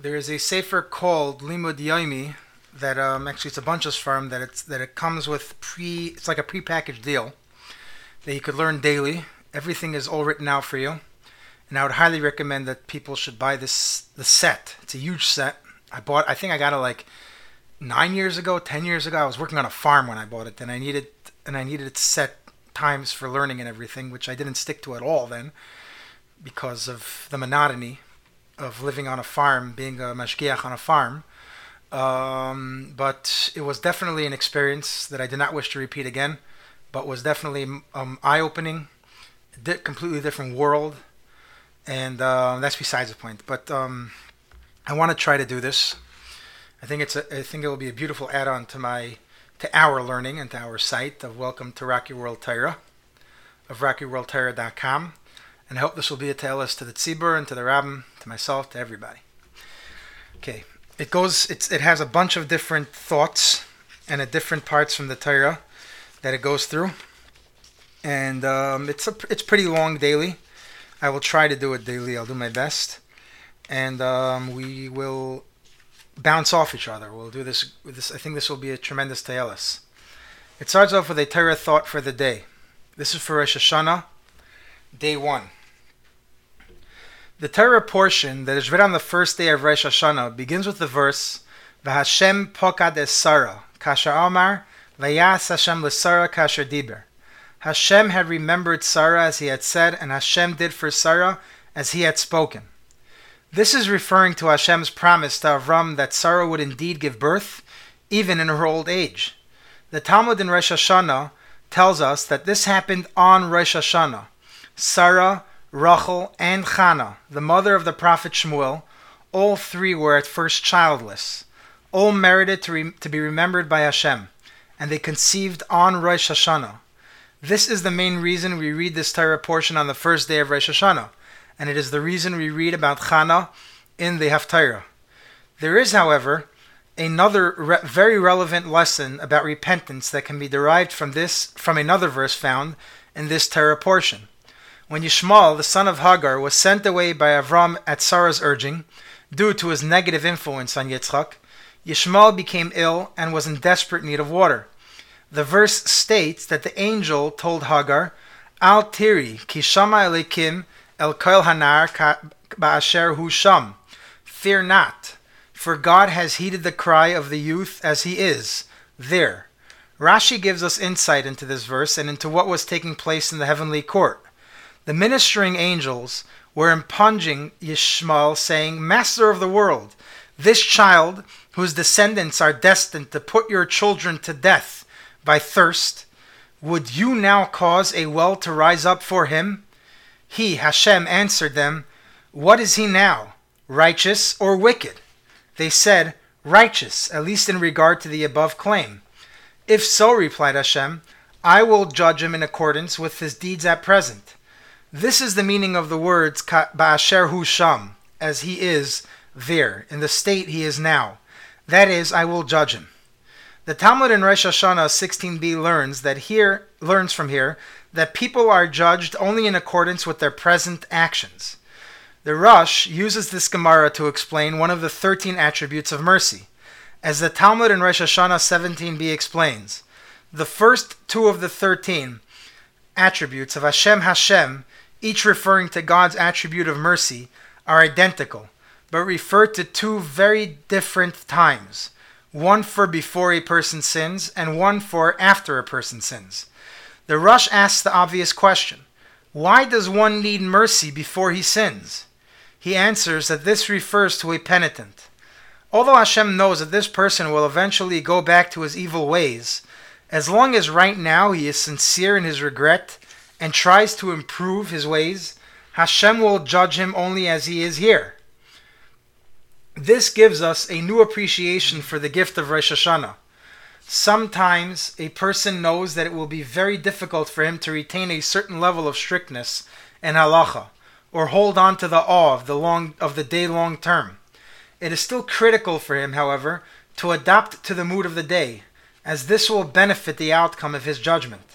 There is a sefer called Limud Yomi that um, actually it's a bunch of farm that it's that it comes with pre. It's like a prepackaged deal that you could learn daily. Everything is all written out for you, and I would highly recommend that people should buy this the set. It's a huge set. I bought. I think I got it like nine years ago, ten years ago. I was working on a farm when I bought it, and I needed and I needed it set times for learning and everything, which I didn't stick to at all then because of the monotony of living on a farm, being a mashgiach on a farm. Um, but it was definitely an experience that I did not wish to repeat again, but was definitely um, eye-opening, di- completely different world, and uh, that's besides the point. But um, I want to try to do this. I think it's a, I think it will be a beautiful add-on to my to our learning and to our site of Welcome to Rocky World Torah of RockyWorldTorah.com. And I hope this will be a tales to the tzibur and to the rabbin, myself, to everybody. Okay, it goes. It's it has a bunch of different thoughts and at different parts from the Torah that it goes through, and um, it's a it's pretty long daily. I will try to do it daily. I'll do my best, and um, we will bounce off each other. We'll do this. This I think this will be a tremendous talis. It starts off with a Torah thought for the day. This is for Rosh Hashanah, day one. The Torah portion that is read on the first day of Rosh Hashanah begins with the verse "V'Hashem pokad es Sarah, kasher Amar, vayas Hashem l'Sarah kasher diber." Hashem had remembered Sarah as he had said, and Hashem did for Sarah as he had spoken. This is referring to Hashem's promise to Avram that Sarah would indeed give birth, even in her old age. The Talmud in Rosh Hashanah tells us that this happened on Rosh Hashanah. Sarah, Rachel, and Chana, the mother of the prophet Shmuel, all three were at first childless. All merited to, re- to be remembered by Hashem, and they conceived on Rosh Hashanah. This is the main reason we read this Torah portion on the first day of Rosh Hashanah, and it is the reason we read about Chana in the Haftarah. There is, however, another re- very relevant lesson about repentance that can be derived from this from another verse found in this Torah portion. When Yishmael, the son of Hagar, was sent away by Avram at Sarah's urging, due to his negative influence on Yitzchak, Yishmael became ill and was in desperate need of water. The verse states that the angel told Hagar, Al tiri ki shama el koil hanar ba'asher hu sham. Fear not, for God has heeded the cry of the youth as he is, there. Rashi gives us insight into this verse and into what was taking place in the heavenly court. The ministering angels were impunging Yishmael, saying, Master of the world, this child, whose descendants are destined to put your children to death by thirst, would you now cause a well to rise up for him? He, Hashem, answered them, What is he now, righteous or wicked? They said, Righteous, at least in regard to the above claim. If so, replied Hashem, I will judge him in accordance with his deeds at present. This is the meaning of the words Ba'asher Hu Sham, as he is there, in the state he is now. That is, I will judge him. The Talmud in Rosh Hashanah 16b learns that here learns from here that people are judged only in accordance with their present actions. The Rosh uses this Gemara to explain one of the 13 attributes of mercy. As the Talmud in Rosh Hashanah 17b explains, the first two of the 13 attributes of Hashem Hashem each referring to God's attribute of mercy, are identical, but refer to two very different times one for before a person sins, and one for after a person sins. The Rosh asks the obvious question why does one need mercy before he sins? He answers that this refers to a penitent. Although Hashem knows that this person will eventually go back to his evil ways, as long as right now he is sincere in his regret and tries to improve his ways, Hashem will judge him only as he is here. This gives us a new appreciation for the gift of Rosh Hashanah. Sometimes a person knows that it will be very difficult for him to retain a certain level of strictness and halacha, or hold on to the awe of the long of the day long term. It is still critical for him, however, to adapt to the mood of the day, as this will benefit the outcome of his judgment.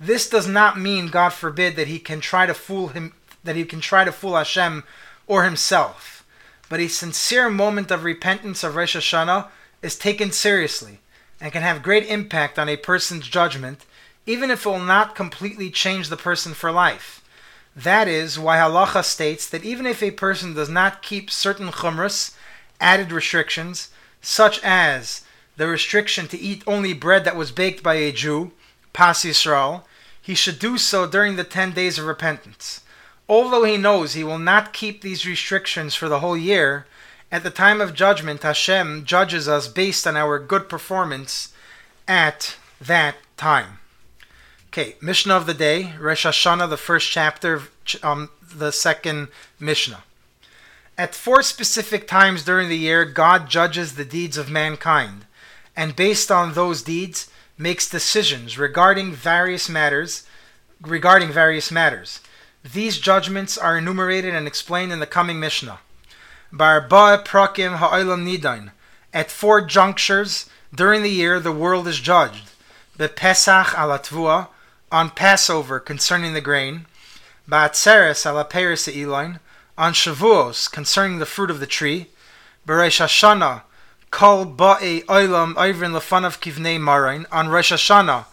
This does not mean, God forbid, that he can try to fool him, that he can try to fool Hashem or himself. but a sincere moment of repentance of Rosh Hashanah is taken seriously and can have great impact on a person's judgment, even if it will not completely change the person for life. That is why halacha states that even if a person does not keep certain chumras, added restrictions, such as the restriction to eat only bread that was baked by a Jew, Pas Yisrael, he should do so during the 10 days of repentance. Although he knows he will not keep these restrictions for the whole year, at the time of judgment, Hashem judges us based on our good performance at that time. Okay, Mishnah of the day, Rosh Hashanah, the first chapter, um, the second Mishnah. At four specific times during the year, God judges the deeds of mankind, and based on those deeds, makes decisions regarding various matters. Regarding various matters, these judgments are enumerated and explained in the coming Mishnah. Barba prakim ha'olam nidain. At four junctures during the year, the world is judged. Bepesach alatvua on Passover concerning the grain. Ba'atzeres alaperis eilain on Shavuos concerning the fruit of the tree. Beresh Hashanah Kol ba'i oilam oivrin lefanav kivnei marain. On Rosh Hashanah,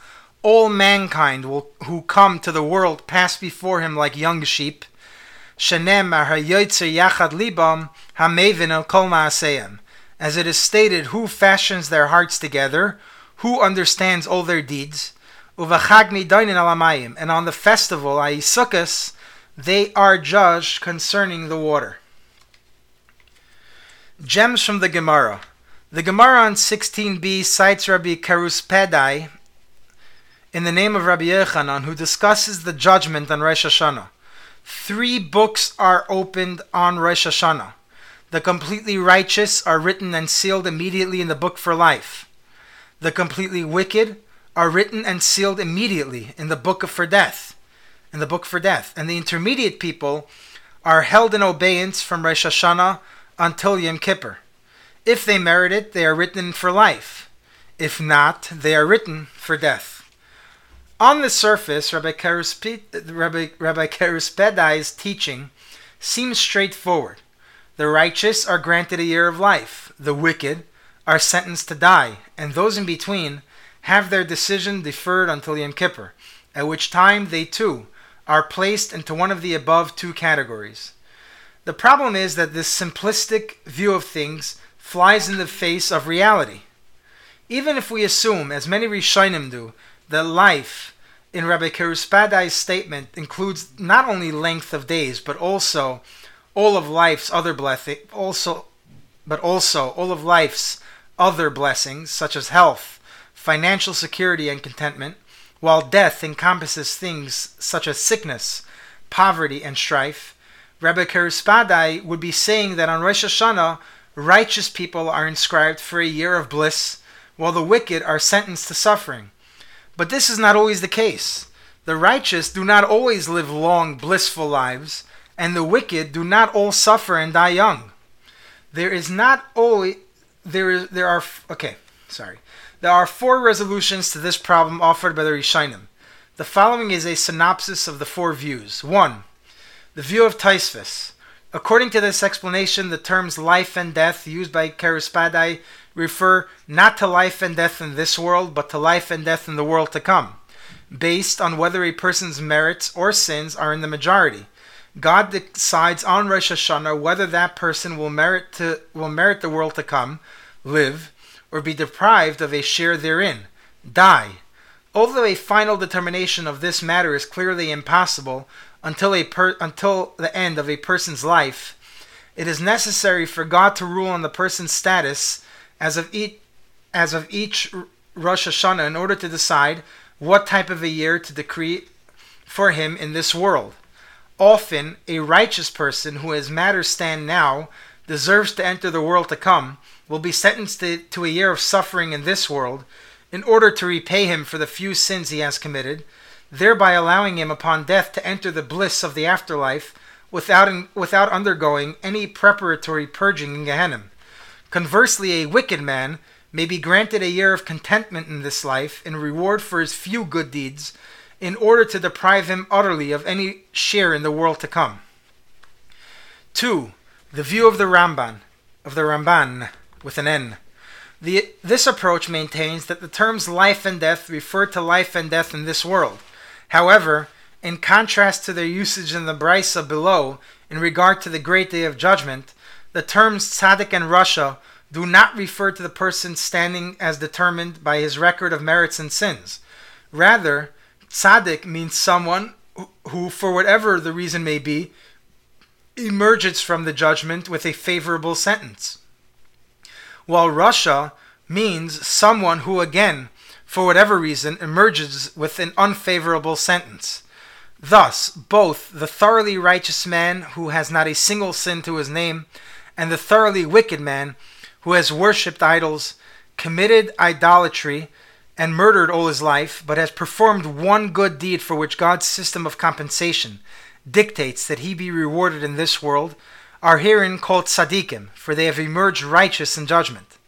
all mankind will, who come to the world pass before him like young sheep. Shenemar hayoytzer yachad libam hamevin kol ma'aseim. As it is stated, who fashions their hearts together, who understands all their deeds. Uvachagni dainin alamayim. And on the festival, Aisukas, they are judged concerning the water. Gems from the Gemara. The Gemara on 16b cites Rabbi Karuspedai in the name of Rabbi Yechanan, who discusses the judgment on Rosh Hashanah. Three books are opened on Rosh Hashanah. The completely righteous are written and sealed immediately in the book for life. The completely wicked are written and sealed immediately in the book for death. In the book for death. And the intermediate people are held in obeyance from Rosh Hashanah until Yom Kippur. If they merit it, they are written for life. If not, they are written for death. On the surface, Rabbi, Keruspedai's teaching seems straightforward. The righteous are granted a year of life, the wicked are sentenced to die, and those in between have their decision deferred until Yom Kippur, at which time they too are placed into one of the above two categories. The problem is that this simplistic view of things flies in the face of reality. Even if we assume, as many Rishonim do, that life in Rabbi Keruspadai's statement includes not only length of days, but also all of life's other blessing, also, but also all of life's other blessings, such as health, financial security, and contentment, while death encompasses things such as sickness, poverty, and strife. Rabbi Keruspadai would be saying that on Rosh Hashanah righteous people are inscribed for a year of bliss, while the wicked are sentenced to suffering. But this is not always the case. The righteous do not always live long, blissful lives, and the wicked do not all suffer and die young. There is not always there is there are okay, sorry. There are four resolutions to this problem offered by the Rishonim. The following is a synopsis of the four views. One, the view of Taisvis. According to this explanation, the terms life and death used by Kerispadai refer not to life and death in this world, but to life and death in the world to come, based on whether a person's merits or sins are in the majority. God decides on Rosh Hashanah whether that person will merit to will merit the world to come, live, or be deprived of a share therein, die. Although a final determination of this matter is clearly impossible, until a per, until the end of a person's life, it is necessary for God to rule on the person's status as of each as of each Rosh Hashanah in order to decide what type of a year to decree for him in this world. Often, a righteous person who as matters stand now deserves to enter the world to come will be sentenced to, to a year of suffering in this world in order to repay him for the few sins he has committed thereby allowing him upon death to enter the bliss of the afterlife without, without undergoing any preparatory purging in Gehenna. Conversely, a wicked man may be granted a year of contentment in this life in reward for his few good deeds, in order to deprive him utterly of any share in the world to come. 2. The view of the Ramban, of the Ramban, with an N. The, this approach maintains that the terms life and death refer to life and death in this world. However, in contrast to their usage in the Brisa below, in regard to the great day of judgment, the terms tzaddik and rasha do not refer to the person standing as determined by his record of merits and sins. Rather, tzaddik means someone who, for whatever the reason may be, emerges from the judgment with a favorable sentence. While rasha means someone who, again, for whatever reason, emerges with an unfavorable sentence. Thus, both the thoroughly righteous man who has not a single sin to his name, and the thoroughly wicked man who has worshipped idols, committed idolatry, and murdered all his life, but has performed one good deed for which God's system of compensation dictates that he be rewarded in this world, are herein called tzaddikim, for they have emerged righteous in judgment.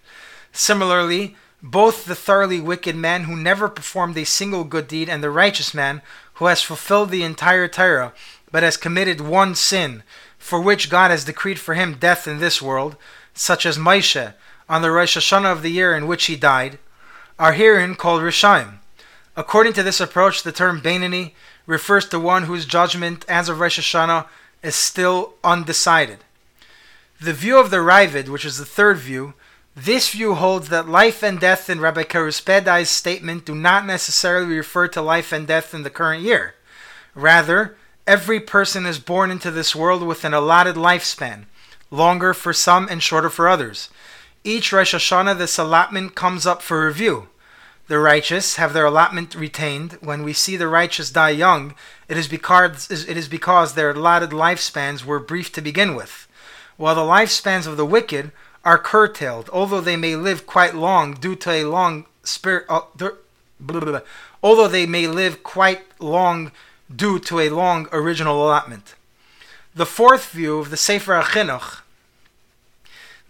Similarly, both the thoroughly wicked man who never performed a single good deed and the righteous man who has fulfilled the entire Torah but has committed one sin, for which God has decreed for him death in this world, such as Moshe on the Rosh Hashanah of the year in which he died, are herein called Rishaim. According to this approach, the term Bainani refers to one whose judgment as of Rosh Hashanah is still undecided. The view of the Ravid, which is the third view, this view holds that life and death in Rabbi Karuspedai's statement do not necessarily refer to life and death in the current year. Rather, every person is born into this world with an allotted lifespan, longer for some and shorter for others. Each Rosh Hashanah, this allotment comes up for review. The righteous have their allotment retained. When we see the righteous die young, it is because, it is because their allotted lifespans were brief to begin with, while the lifespans of the wicked are curtailed, although they may live quite long due to a long spirit. Uh, although they may live quite long due to a long original allotment. The fourth view of the Sefer HaChinuch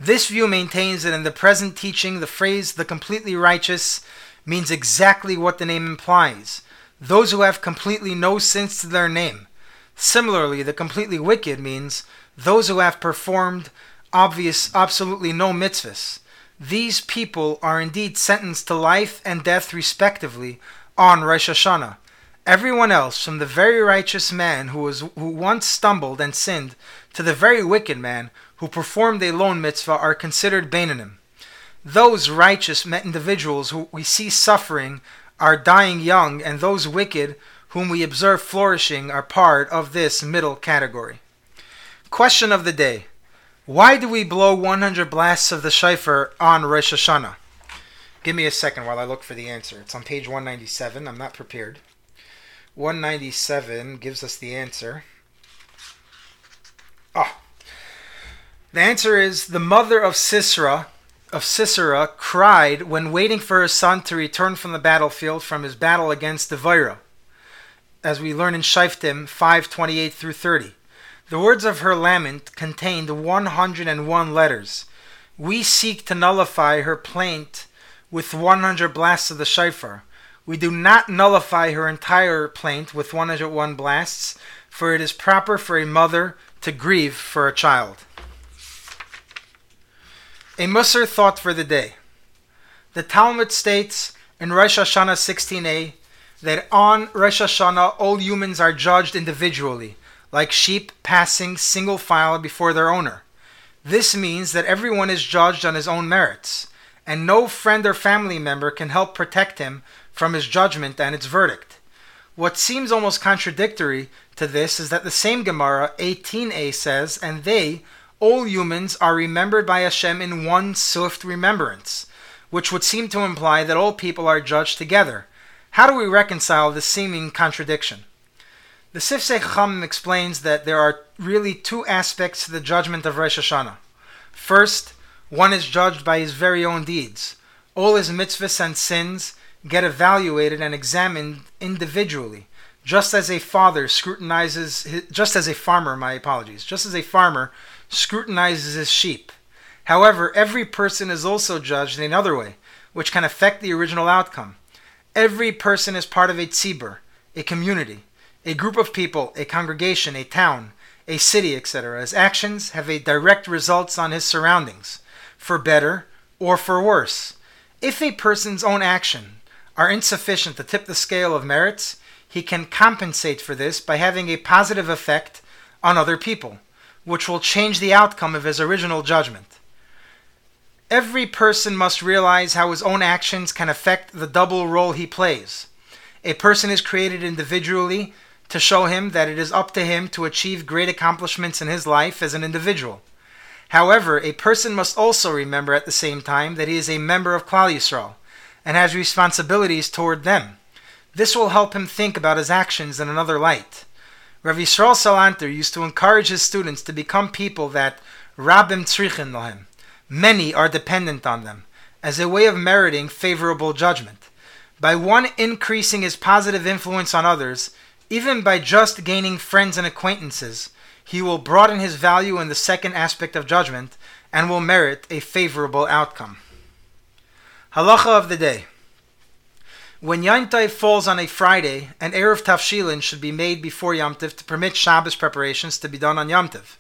this view maintains that in the present teaching, the phrase the completely righteous means exactly what the name implies those who have completely no sins to their name. Similarly, the completely wicked means those who have performed obvious, absolutely no mitzvahs. These people are indeed sentenced to life and death respectively on Rosh Hashanah. Everyone else, from the very righteous man who was who once stumbled and sinned, to the very wicked man who performed a lone mitzvah, are considered Bainanim. Those righteous individuals who we see suffering are dying young, and those wicked whom we observe flourishing are part of this middle category. Question of the day Why do we blow 100 blasts of the shofar on Rosh Hashanah? Give me a second while I look for the answer. It's on page 197. I'm not prepared. 197 gives us the answer. Ah. The answer is the mother of Sisera of Sisera cried when waiting for her son to return from the battlefield from his battle against Devorah, as we learn in Shoftim 5:28 through 30. The words of her lament contained 101 letters. We seek to nullify her plaint with 100 blasts of the shofar. We do not nullify her entire plaint with 101 blasts, for it is proper for a mother to grieve for a child. A Musar thought for the day. The Talmud states in Rosh Hashanah 16a that on Rosh Hashanah all humans are judged individually, like sheep passing single file before their owner. This means that everyone is judged on his own merits, and no friend or family member can help protect him from his judgment and its verdict. What seems almost contradictory to this is that the same Gemara 18a says, and they, all humans, are remembered by Hashem in one swift remembrance, which would seem to imply that all people are judged together. How do we reconcile this seeming contradiction? The Sifsei Chacham explains that there are really two aspects to the judgment of Rosh Hashanah. First, one is judged by his very own deeds. All his mitzvahs and sins get evaluated and examined individually, just as a father scrutinizes, his, just as a farmer, my apologies, just as a farmer scrutinizes his sheep. However, every person is also judged in another way, which can affect the original outcome. Every person is part of a tzibur, a community, a group of people, a congregation, a town, a city, etc. His actions have a direct results on his surroundings, for better or for worse. If a person's own action are insufficient to tip the scale of merits, he can compensate for this by having a positive effect on other people, which will change the outcome of his original judgment. Every person must realize how his own actions can affect the double role he plays. A person is created individually to show him that it is up to him to achieve great accomplishments in his life as an individual. However, a person must also remember at the same time that he is a member of Klal Yisrael and has responsibilities toward them. This will help him think about his actions in another light. Rav Yisrael Salanter used to encourage his students to become people that Rabim Tzrichin Lahem, many are dependent on them, as a way of meriting favorable judgment. By one increasing his positive influence on others, even by just gaining friends and acquaintances, he will broaden his value in the second aspect of judgment and will merit a favorable outcome. Halacha of the day. When Tov falls on a Friday, an Eruv Tavshilin should be made before Yom Tov to permit Shabbos preparations to be done on Yom Tov.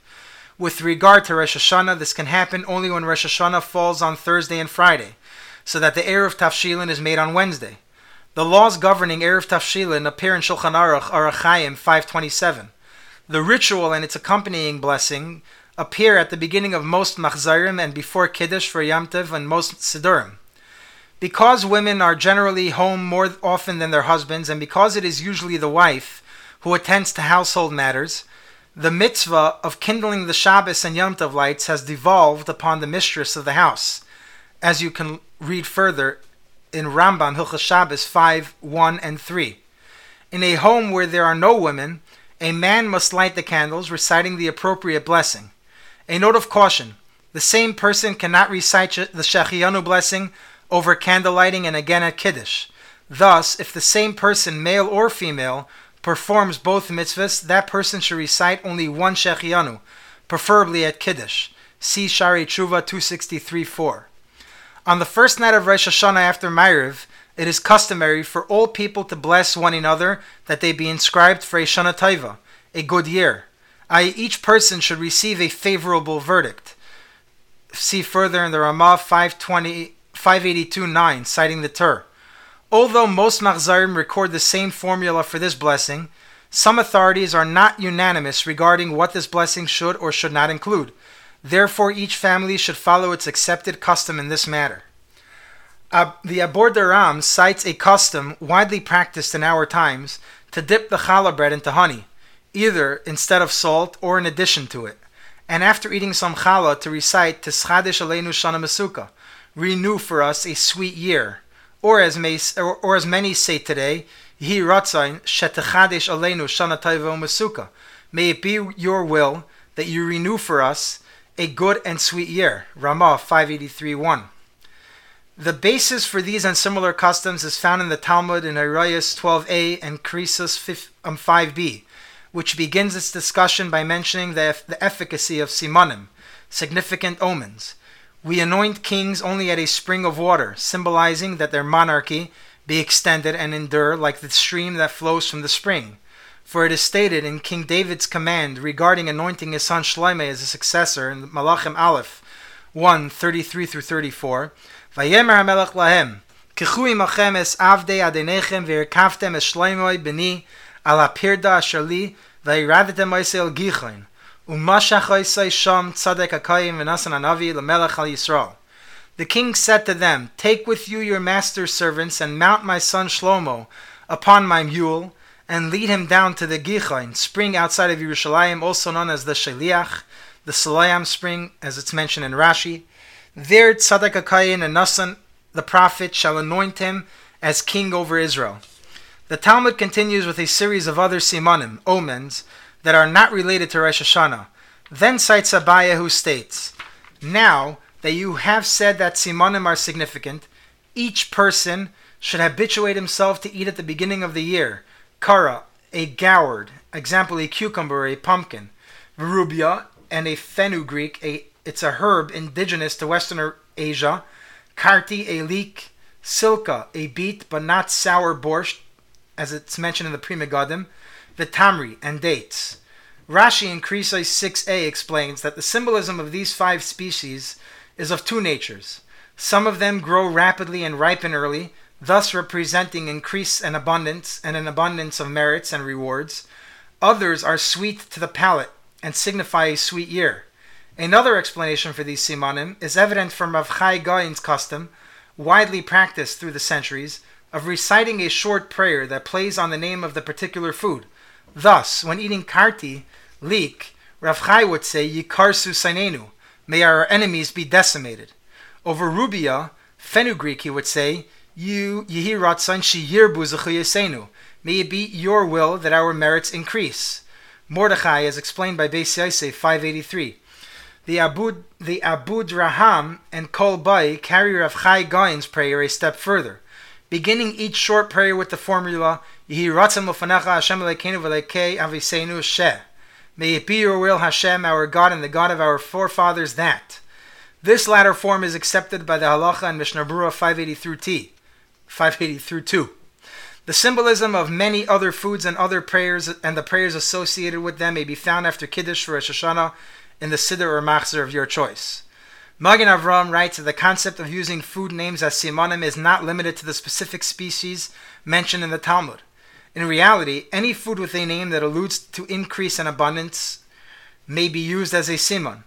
With regard to Rosh Hashanah, this can happen only when Rosh Hashanah falls on Thursday and Friday, so that the Eruv Tavshilin is made on Wednesday. The laws governing Eruv Tavshilin appear in Shulchan Aruch Orach Chaim 527. The ritual and its accompanying blessing appear at the beginning of most Machzarim and before Kiddush for Yom Tov and most Siddurim. Because women are generally home more often than their husbands, and because it is usually the wife who attends to household matters, the mitzvah of kindling the Shabbos and Yom Tov lights has devolved upon the mistress of the house, as you can read further in Rambam Hilchas Shabbos 5, 1 and 3. In a home where there are no women, a man must light the candles, reciting the appropriate blessing. A note of caution the same person cannot recite the Shehecheyanu blessing over candle lighting and again at Kiddush. Thus, if the same person, male or female, performs both mitzvahs, that person should recite only one Shehecheyanu, preferably at Kiddush. See Shari Tshuva 263.4. On the first night of Rosh Hashanah after Ma'ariv, it is customary for all people to bless one another that they be inscribed for a Shana Taiva, a good year, each person should receive a favorable verdict. See further in the Ramah 520. 582.9, citing the Tur. Although most Machzarim record the same formula for this blessing, some authorities are not unanimous regarding what this blessing should or should not include. Therefore, each family should follow its accepted custom in this matter. The Abudraham cites a custom widely practiced in our times to dip the challah bread into honey, either instead of salt or in addition to it, and after eating some challah to recite Tischadish Aleinu Shana Masuka, renew for us a sweet year. Or as, may, or, or as many say today, Hi Ratzain Shetachadish Aleinu Shana Taiva Masuka. May it be your will that you renew for us a good and sweet year. Ramah 583.1. The basis for these and similar customs is found in the Talmud in Horayos 12a and Krisos 5b, um, which begins its discussion by mentioning the, the efficacy of simonim, significant omens. We anoint kings only at a spring of water, symbolizing that their monarchy be extended and endure like the stream that flows from the spring. For it is stated in King David's command regarding anointing his son Shlomo as a successor in Malachim Aleph 1 33 through 34. Vayemer HaMelech lahem, Kichu imachem es adenechem es al gichoin. The king said to them, Take with you your master's servants and mount my son Shlomo upon my mule and lead him down to the Gichain, spring outside of Yerushalayim, also known as the Sheliach, the Siloam spring, as it's mentioned in Rashi. There Tzadok HaKayin and Nasan, the prophet, shall anoint him as king over Israel. The Talmud continues with a series of other simanim, omens, that are not related to Rosh Hashanah. Then cites Abaye who states, Now that you have said that simonim are significant, each person should habituate himself to eat at the beginning of the year. Kara, a gourd, example a cucumber, a pumpkin. Verubia, and a fenugreek, a, it's a herb indigenous to Western Asia. Karti, a leek. Silka, a beet but not sour borscht, as it's mentioned in the Pri Megadim. Vitamri, and dates. Rashi in Krisos 6a explains that the symbolism of these five species is of two natures. Some of them grow rapidly and ripen early, thus representing increase and abundance and an abundance of merits and rewards. Others are sweet to the palate and signify a sweet year. Another explanation for these simanim is evident from Rav Chai Gaon's custom, widely practiced through the centuries, of reciting a short prayer that plays on the name of the particular food. Thus, when eating karti, leek, Rav Chai would say, Yikarsu sainenu, may our enemies be decimated. Over rubia, fenugreek, he would say, You yihi ratzan shiyirbu may it be your will that our merits increase. Mordechai, as explained by Beis Yosef 583. The Abud, the Abudraham and Kol Bai carry Rav Chai Gaon's prayer a step further, beginning each short prayer with the formula Yehi Ratzam Ufanecha Hashem Elekeinu V'Elekei Aviseinu Sheh. May it be your will, Hashem, our God and the God of our forefathers, that. This latter form is accepted by the Halacha and Mishnah Berurah 580 through T, 580 through 2. The symbolism of many other foods and other prayers and the prayers associated with them may be found after Kiddush for Rosh Hashanah in the Siddur or Machzor of your choice. Magen Avram writes that the concept of using food names as simanim is not limited to the specific species mentioned in the Talmud. In reality, any food with a name that alludes to increase and abundance may be used as a simon.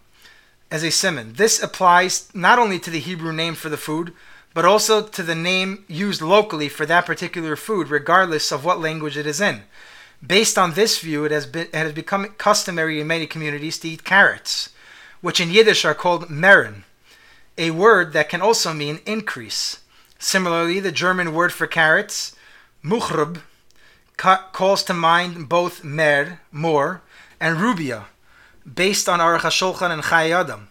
As a simon. This applies not only to the Hebrew name for the food, but also to the name used locally for that particular food, regardless of what language it is in. Based on this view, it has, been, it has become customary in many communities to eat carrots, which in Yiddish are called merin, a word that can also mean increase. Similarly, the German word for carrots, muchrub, calls to mind both mer, more, and rubia, based on Aruch HaShulchan and Chayei Adam.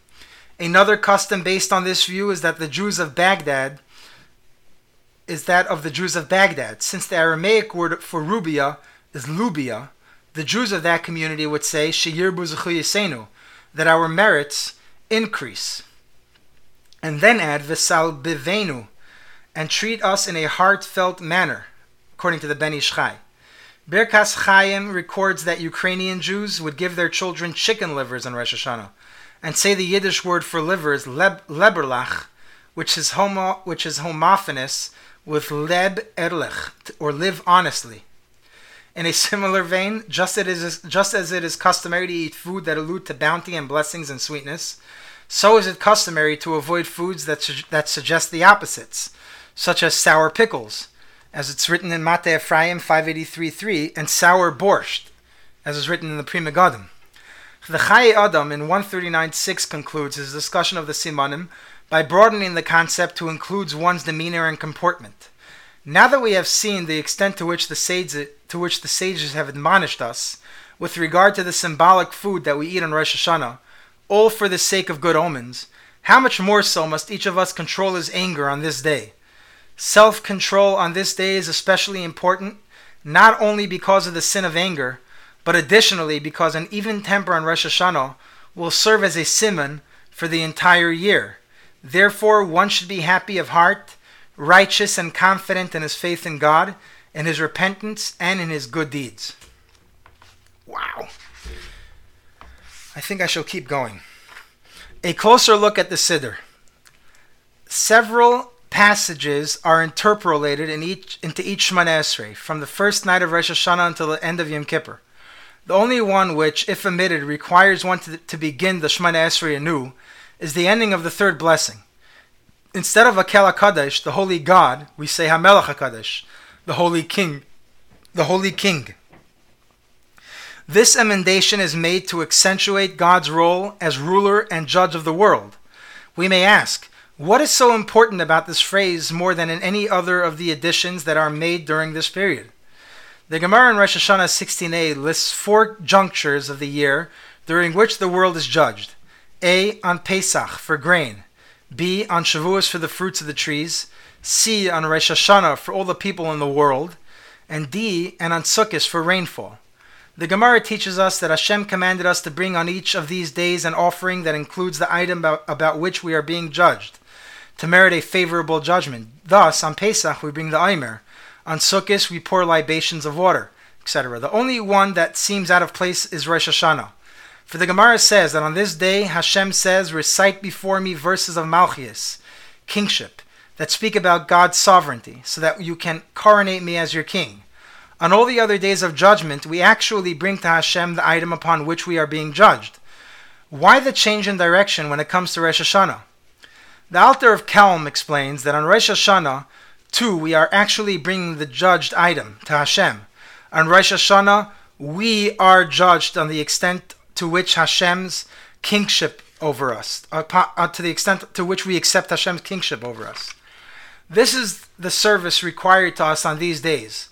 Another custom based on this view is that the Jews of Baghdad is that of the Jews of Baghdad. Since the Aramaic word for rubia is lubia, the Jews of that community would say sheyirbu that our merits increase. And then add visal bivenu, and treat us in a heartfelt manner, according to the Ben Ish. Birkas Chaim records that Ukrainian Jews would give their children chicken livers on Rosh Hashanah and say the Yiddish word for liver is leb, leberlach, which is homo, which is homophonous with leb erlich, or live honestly. In a similar vein, just, it is, just as it is customary to eat food that allude to bounty and blessings and sweetness, so is it customary to avoid foods that, su- that suggest the opposites, such as sour pickles, as it's written in Mate Ephraim 583.3, and sour borscht, as is written in the Pri Megadim. The Chayei Adam in 139.6 concludes his discussion of the Simanim by broadening the concept to include one's demeanor and comportment. Now that we have seen the extent to which the sages, to which the sages have admonished us with regard to the symbolic food that we eat on Rosh Hashanah, all for the sake of good omens, how much more so must each of us control his anger on this day? Self control on this day is especially important, not only because of the sin of anger, but additionally because an even temper on Rosh Hashanah will serve as a simon for the entire year. Therefore, one should be happy of heart, righteous and confident in his faith in God, in his repentance, and in his good deeds. Wow. I think I shall keep going. A closer look at the Siddur. Several passages are interpolated in each, into each Shemana Esrei, from the first night of Rosh Hashanah until the end of Yom Kippur. The only one which, if omitted, requires one to, to begin the Shemana Esrei anew is the ending of the third blessing. Instead of Akel HaKadosh, the Holy God, we say Hamelach HaKadosh, the Holy King, the Holy King. This emendation is made to accentuate God's role as ruler and judge of the world. We may ask, what is so important about this phrase more than in any other of the additions that are made during this period? The Gemara in Rosh Hashanah 16a lists four junctures of the year during which the world is judged. A. On Pesach for grain. B. On Shavuos for the fruits of the trees. C. On Rosh Hashanah for all the people in the world. And D. And on Sukkot for rainfall. The Gemara teaches us that Hashem commanded us to bring on each of these days an offering that includes the item about, about which we are being judged, to merit a favorable judgment. Thus, on Pesach we bring the Aimer, on Sukkot we pour libations of water. etc. The only one that seems out of place is Rosh Hashanah. For the Gemara says that on this day Hashem says, Recite before me verses of Malchias, kingship, that speak about God's sovereignty, so that you can coronate me as your king. On all the other days of judgment, we actually bring to Hashem the item upon which we are being judged. Why the change in direction when it comes to Rosh Hashanah? The Alter of Kelm explains that on Rosh Hashanah, too, we are actually bringing the judged item to Hashem. On Rosh Hashanah, we are judged on the extent to which Hashem's kingship over us, uh, uh, to the extent to which we accept Hashem's kingship over us. This is the service required to us on these days.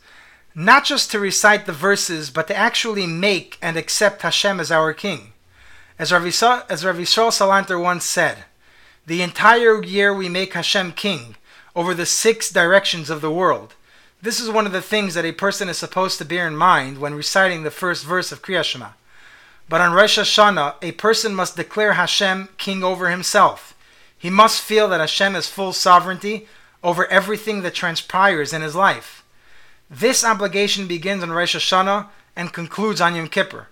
Not just to recite the verses, but to actually make and accept Hashem as our king. As Rav Yisrael, as Rav Yisrael Salanter once said, the entire year we make Hashem king over the six directions of the world. This is one of the things that a person is supposed to bear in mind when reciting the first verse of Kriya Shema. But on Rosh Hashanah, a person must declare Hashem king over himself. He must feel that Hashem has full sovereignty over everything that transpires in his life. This obligation begins on Rosh Hashanah and concludes on Yom Kippur.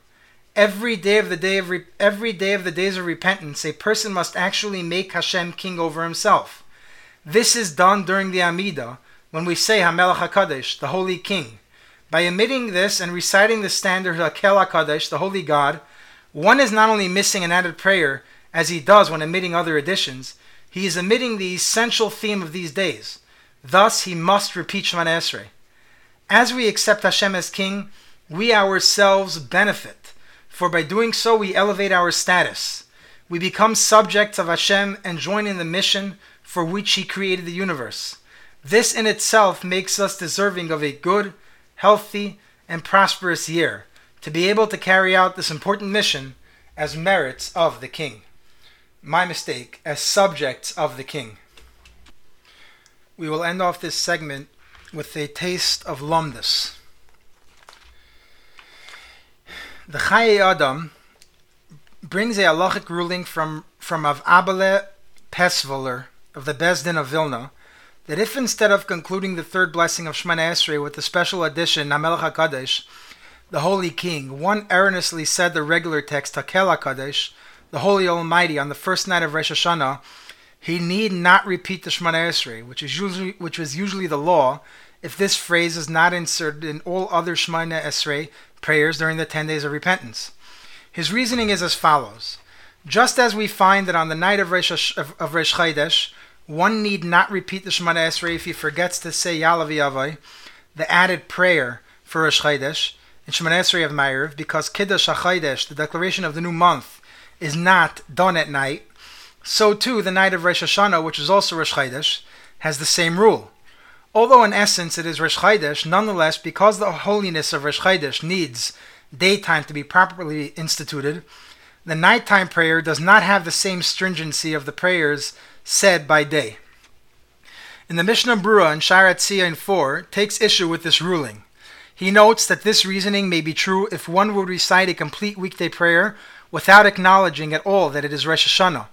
Every day of the day of re- every day of the days of repentance, a person must actually make Hashem king over himself. This is done during the Amidah when we say Hamelach Hakadosh, the Holy King. By omitting this and reciting the standard Hakel HaKadosh, the Holy God, one is not only missing an added prayer, as he does when omitting other additions, he is omitting the essential theme of these days. Thus, he must repeat Shemana Esrei. As we accept Hashem as King, we ourselves benefit, for by doing so we elevate our status. We become subjects of Hashem and join in the mission for which He created the universe. This in itself makes us deserving of a good, healthy, and prosperous year to be able to carry out this important mission as merits of the king. My mistake, as subjects of the king. We will end off this segment with a taste of lumdus. The Chaye Adam brings a halachic ruling from, from Av Abele Pesvoler of the Beis Din of Vilna that if instead of concluding the third blessing of Shemana Esrei with the special addition Namelech HaKadosh, the Holy King, one erroneously said the regular text Hakel HaKadosh, the Holy Almighty, on the first night of Rosh Hashanah, he need not repeat the Shemana Esrei, which is usually which was usually the law, if this phrase is not inserted in all other Shemana Esrei prayers during the ten days of repentance. His reasoning is as follows: Just as we find that on the night of Rosh, of, Chodesh, one need not repeat the Shemana Esrei if he forgets to say Yalav Yavai, the added prayer for Rosh Chodesh, in Shemana Esrei of Ma'ariv, because Kiddush HaChodesh, the declaration of the new month, is not done at night, so too the night of Rosh Hashanah, which is also Rosh Chodesh, has the same rule. Although in essence it is Rosh Chodesh, nonetheless, because the holiness of Rosh Chodesh needs daytime to be properly instituted, the nighttime prayer does not have the same stringency of the prayers said by day. In the Mishnah Brura in Sharat Tzion 4 takes issue with this ruling. He notes that this reasoning may be true if one would recite a complete weekday prayer without acknowledging at all that it is Rosh Hashanah.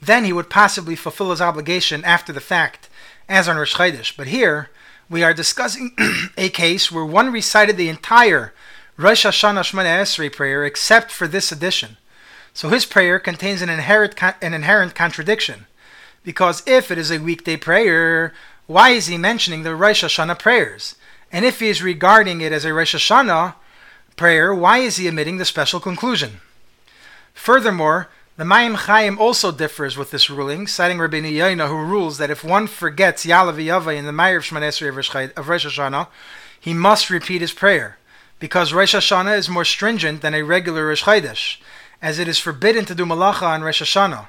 Then he would possibly fulfill his obligation after the fact, as on Rosh Chodesh. But here, we are discussing a case where one recited the entire Rosh Hashanah Shemana Esrei prayer except for this addition. So his prayer contains an inherent, an inherent contradiction. Because if it is a weekday prayer, why is he mentioning the Rosh Hashanah prayers? And if he is regarding it as a Rosh Hashanah prayer, why is he omitting the special conclusion? Furthermore, the Mayim Chaim also differs with this ruling, citing Rabbi Yaina, who rules that if one forgets Yalav Yava in the Ma'ariv of Shemana of Rosh Hashanah, he must repeat his prayer, because Rosh Hashanah is more stringent than a regular Rosh as it is forbidden to do malacha on Rosh Hashanah.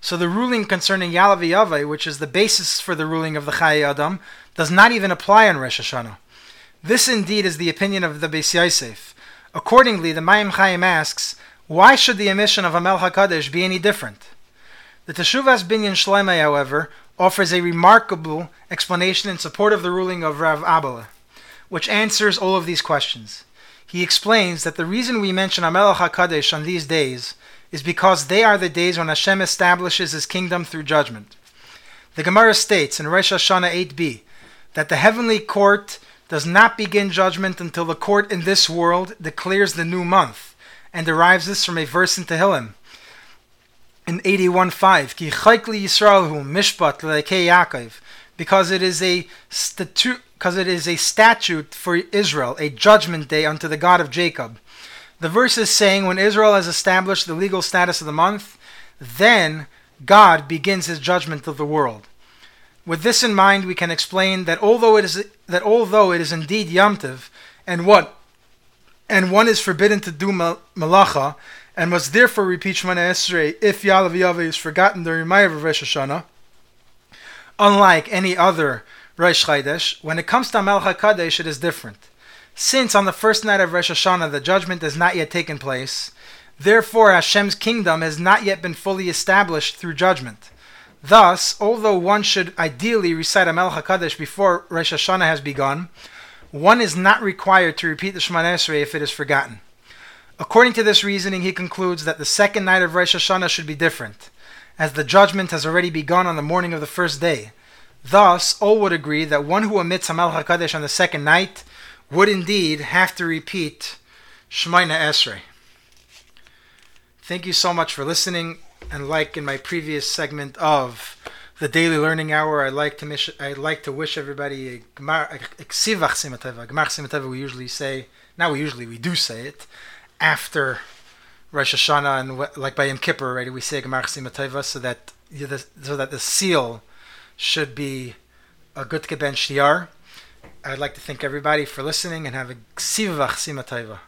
So the ruling concerning Yalav Yavai, which is the basis for the ruling of the Chaye Adam, does not even apply on Rosh Hashanah. This indeed is the opinion of the Beis Yosef. Accordingly, the Mayim Chaim asks, why should the emission of Amel HaKadosh be any different? The Teshuvas Binyan Shloimeh, however, offers a remarkable explanation in support of the ruling of Rav Abele, which answers all of these questions. He explains that the reason we mention Amel HaKadosh on these days is because they are the days when Hashem establishes his kingdom through judgment. The Gemara states in Rosh Hashanah 8b that the heavenly court does not begin judgment until the court in this world declares the new month, and derives this from a verse in Tehillim. In 81.5, Ki chaykli Yisraelhu mishpat le'kei Yaakov, because it is a statute, because it is a statute for Israel, a judgment day unto the God of Jacob. The verse is saying when Israel has established the legal status of the month, then God begins his judgment of the world. With this in mind, we can explain that although it is that although it is indeed Yom Tov, and what and one is forbidden to do malacha, and must therefore repeat Shemoneh Esrei if Yaaleh Veyavo is forgotten during of Rosh Hashanah, unlike any other Rosh Chodesh, when it comes to Melech HaKadosh, it is different. Since on the first night of Rosh Hashanah the judgment has not yet taken place, therefore Hashem's kingdom has not yet been fully established through judgment. Thus, although one should ideally recite a Melech HaKadosh before Rosh Hashanah has begun, one is not required to repeat the Shemoneh Esrei if it is forgotten. According to this reasoning, he concludes that the second night of Rosh Hashanah should be different, as the judgment has already begun on the morning of the first day. Thus, all would agree that one who omits HaMelech HaKadosh on the second night would indeed have to repeat Shemoneh Esrei. Thank you so much for listening, and like in my previous segment of the daily learning hour, I like to mish, I like to wish everybody a Gmar Chasima Tova. We usually say, now we usually we do say it after Rosh Hashanah and like by Yom Kippur already we say Gemar Chasima Tova so that so that the seal should be a good Keben Shiar. I'd like to thank everybody for listening and have a Ksivach Simateva.